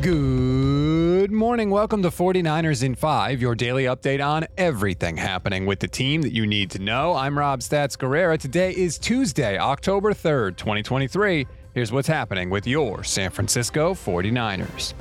Good morning. Welcome to 49ers in 5, your daily update on everything happening with the team that you need to know. I'm Rob Stats Guerrera. Today is Tuesday, October 3rd, 2023. Here's what's happening with your San Francisco 49ers.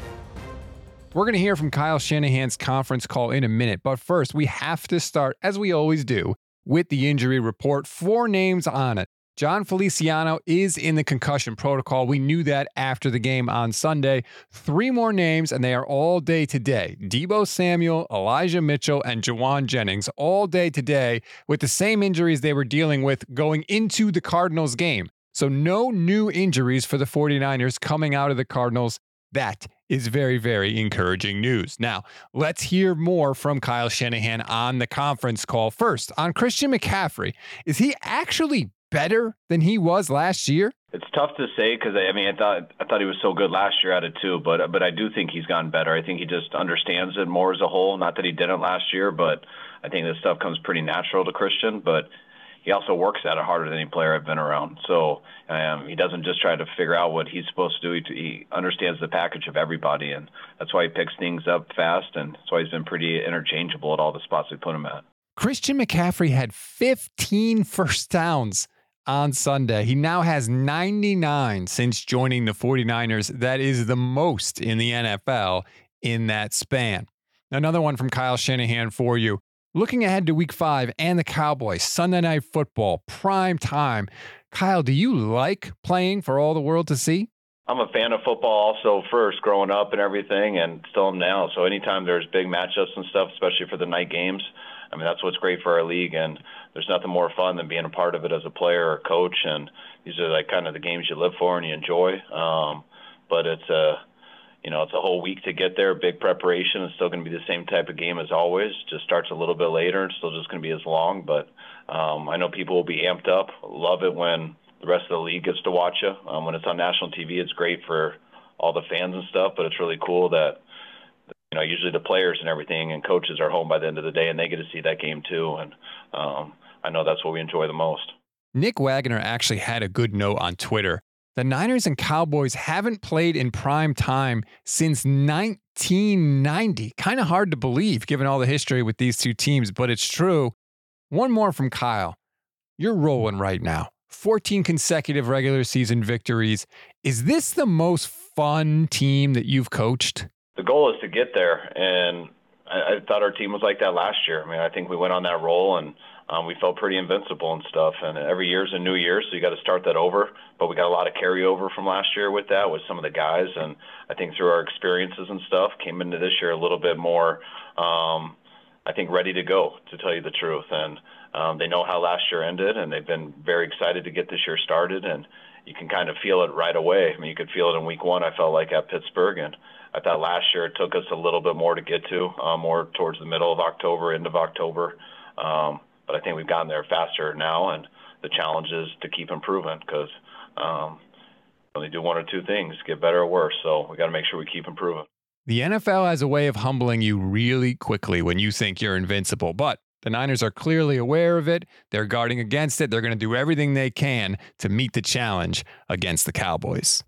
We're going to hear from Kyle Shanahan's conference call in a minute, but first, we have to start, as we always do, with the injury report. Four names on it. Jon Feliciano is in the concussion protocol. We knew that after the game on Sunday. Three more names, and they are all day today. Deebo Samuel, Elijah Mitchell, and Jauan Jennings, all day today with the same injuries they were dealing with going into the Cardinals game. So, no new injuries for the 49ers coming out of the Cardinals. That is very, very encouraging news. Now, let's hear more from Kyle Shanahan on the conference call. First, on Christian McCaffrey, is he actually better than he was last year? It's tough to say because I mean I thought I thought he was so good last year at it too, but but I do think he's gotten better. I think he just understands it more as a whole. Not that he didn't last year, but I think this stuff comes pretty natural to Christian. But he also works at it harder than any player I've been around. So um, he doesn't just try to figure out what he's supposed to do. He, he understands the package of everybody, and that's why he picks things up fast, and that's why he's been pretty interchangeable at all the spots we put him at. Christian McCaffrey had 15 first downs on Sunday. He now has 99 since joining the 49ers. That is the most in the NFL in that span. Another one from Kyle Shanahan for you. Looking ahead to week five and the Cowboys, Sunday night football, prime time. Kyle, do you like playing for all the world to see? I'm a fan of football also first growing up and everything and still am now. So anytime there's big matchups and stuff, especially for the night games, I mean that's what's great for our league and there's nothing more fun than being a part of it as a player or coach. And these are like kind of the games you live for and you enjoy. Um, but it's a, you know, it's a whole week to get there. Big preparation. It's still going to be the same type of game as always. Just starts a little bit later. It's still just going to be as long. But um, I know people will be amped up. Love it when the rest of the league gets to watch you. Um, when it's on national TV, it's great for all the fans and stuff. But it's really cool that you know usually the players and everything and coaches are home by the end of the day and they get to see that game too. And um, I know that's what we enjoy the most. Nick Wagoner actually had a good note on Twitter. The Niners and Cowboys haven't played in prime time since 1990. Kind of hard to believe given all the history with these two teams, but it's true. One more from Kyle. You're rolling right now. 14 consecutive regular season victories. Is this the most fun team that you've coached? The goal is to get there. And I, I thought our team was like that last year. I mean, I think we went on that roll and um, we felt pretty invincible and stuff. And every year is a new year, so you got to start that over. But we got a lot of carryover from last year with that, with some of the guys. And I think through our experiences and stuff, came into this year a little bit more, um, I think, ready to go, to tell you the truth. And um, they know how last year ended, and they've been very excited to get this year started. And you can kind of feel it right away. I mean, you could feel it in week one, I felt like, at Pittsburgh. And I thought last year it took us a little bit more to get to, uh, more towards the middle of October, end of October. Um, but I think we've gotten there faster now, and the challenge is to keep improving because um, only do one or two things, get better or worse. So we got to make sure we keep improving. The NFL has a way of humbling you really quickly when you think you're invincible, but the Niners are clearly aware of it. They're guarding against it. They're going to do everything they can to meet the challenge against the Cowboys.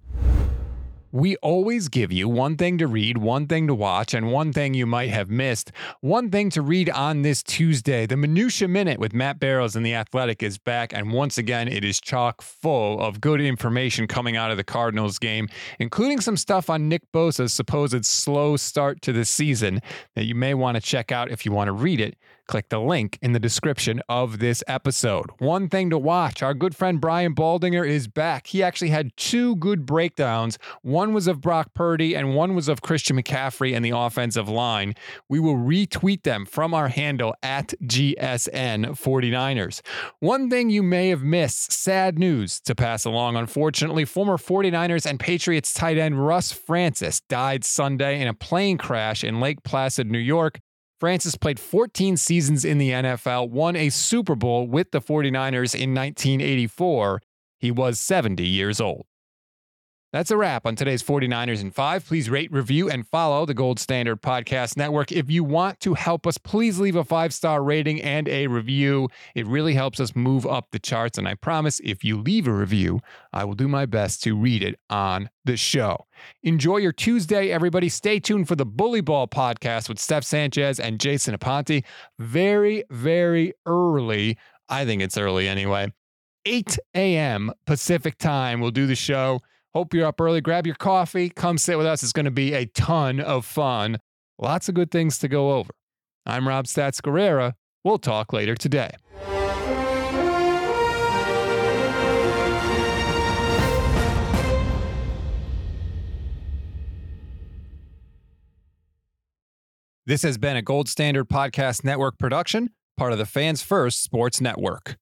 We always give you one thing to read, one thing to watch, and one thing you might have missed. One thing to read on this Tuesday. The Minutia Minute with Matt Barrows and The Athletic is back, and once again, it is chock full of good information coming out of the Cardinals game, including some stuff on Nick Bosa's supposed slow start to the season that you may want to check out if you want to read it. click the link in the description of this episode. One thing to watch our good friend Brian Baldinger is back. He actually had two good breakdowns. Was of Brock Purdy, and one was of Christian McCaffrey and the offensive line. We will retweet them from our handle at GSN49ers. One thing you may have missed sad news to pass along. Unfortunately, former 49ers and Patriots tight end Russ Francis died Sunday in a plane crash in Lake Placid, New York. Francis played 14 seasons in the NFL, won a Super Bowl with the 49ers in 1984. He was 70 years old. That's a wrap on today's 49ers in 5. Please rate, review, and follow the Gold Standard Podcast Network. If you want to help us, please leave a five star rating and a review. It really helps us move up the charts. And I promise if you leave a review, I will do my best to read it on the show. Enjoy your Tuesday, everybody. Stay tuned for the Bully Ball podcast with Steph Sanchez and Jason Aponte. Very, very early. I think it's early anyway. 8 a.m. Pacific time. We'll do the show. Hope you're up early. Grab your coffee. Come sit with us. It's going to be a ton of fun. Lots of good things to go over. I'm Rob Stats Guerrera. We'll talk later today. This has been a Gold Standard Podcast Network production, part of the Fans First Sports Network.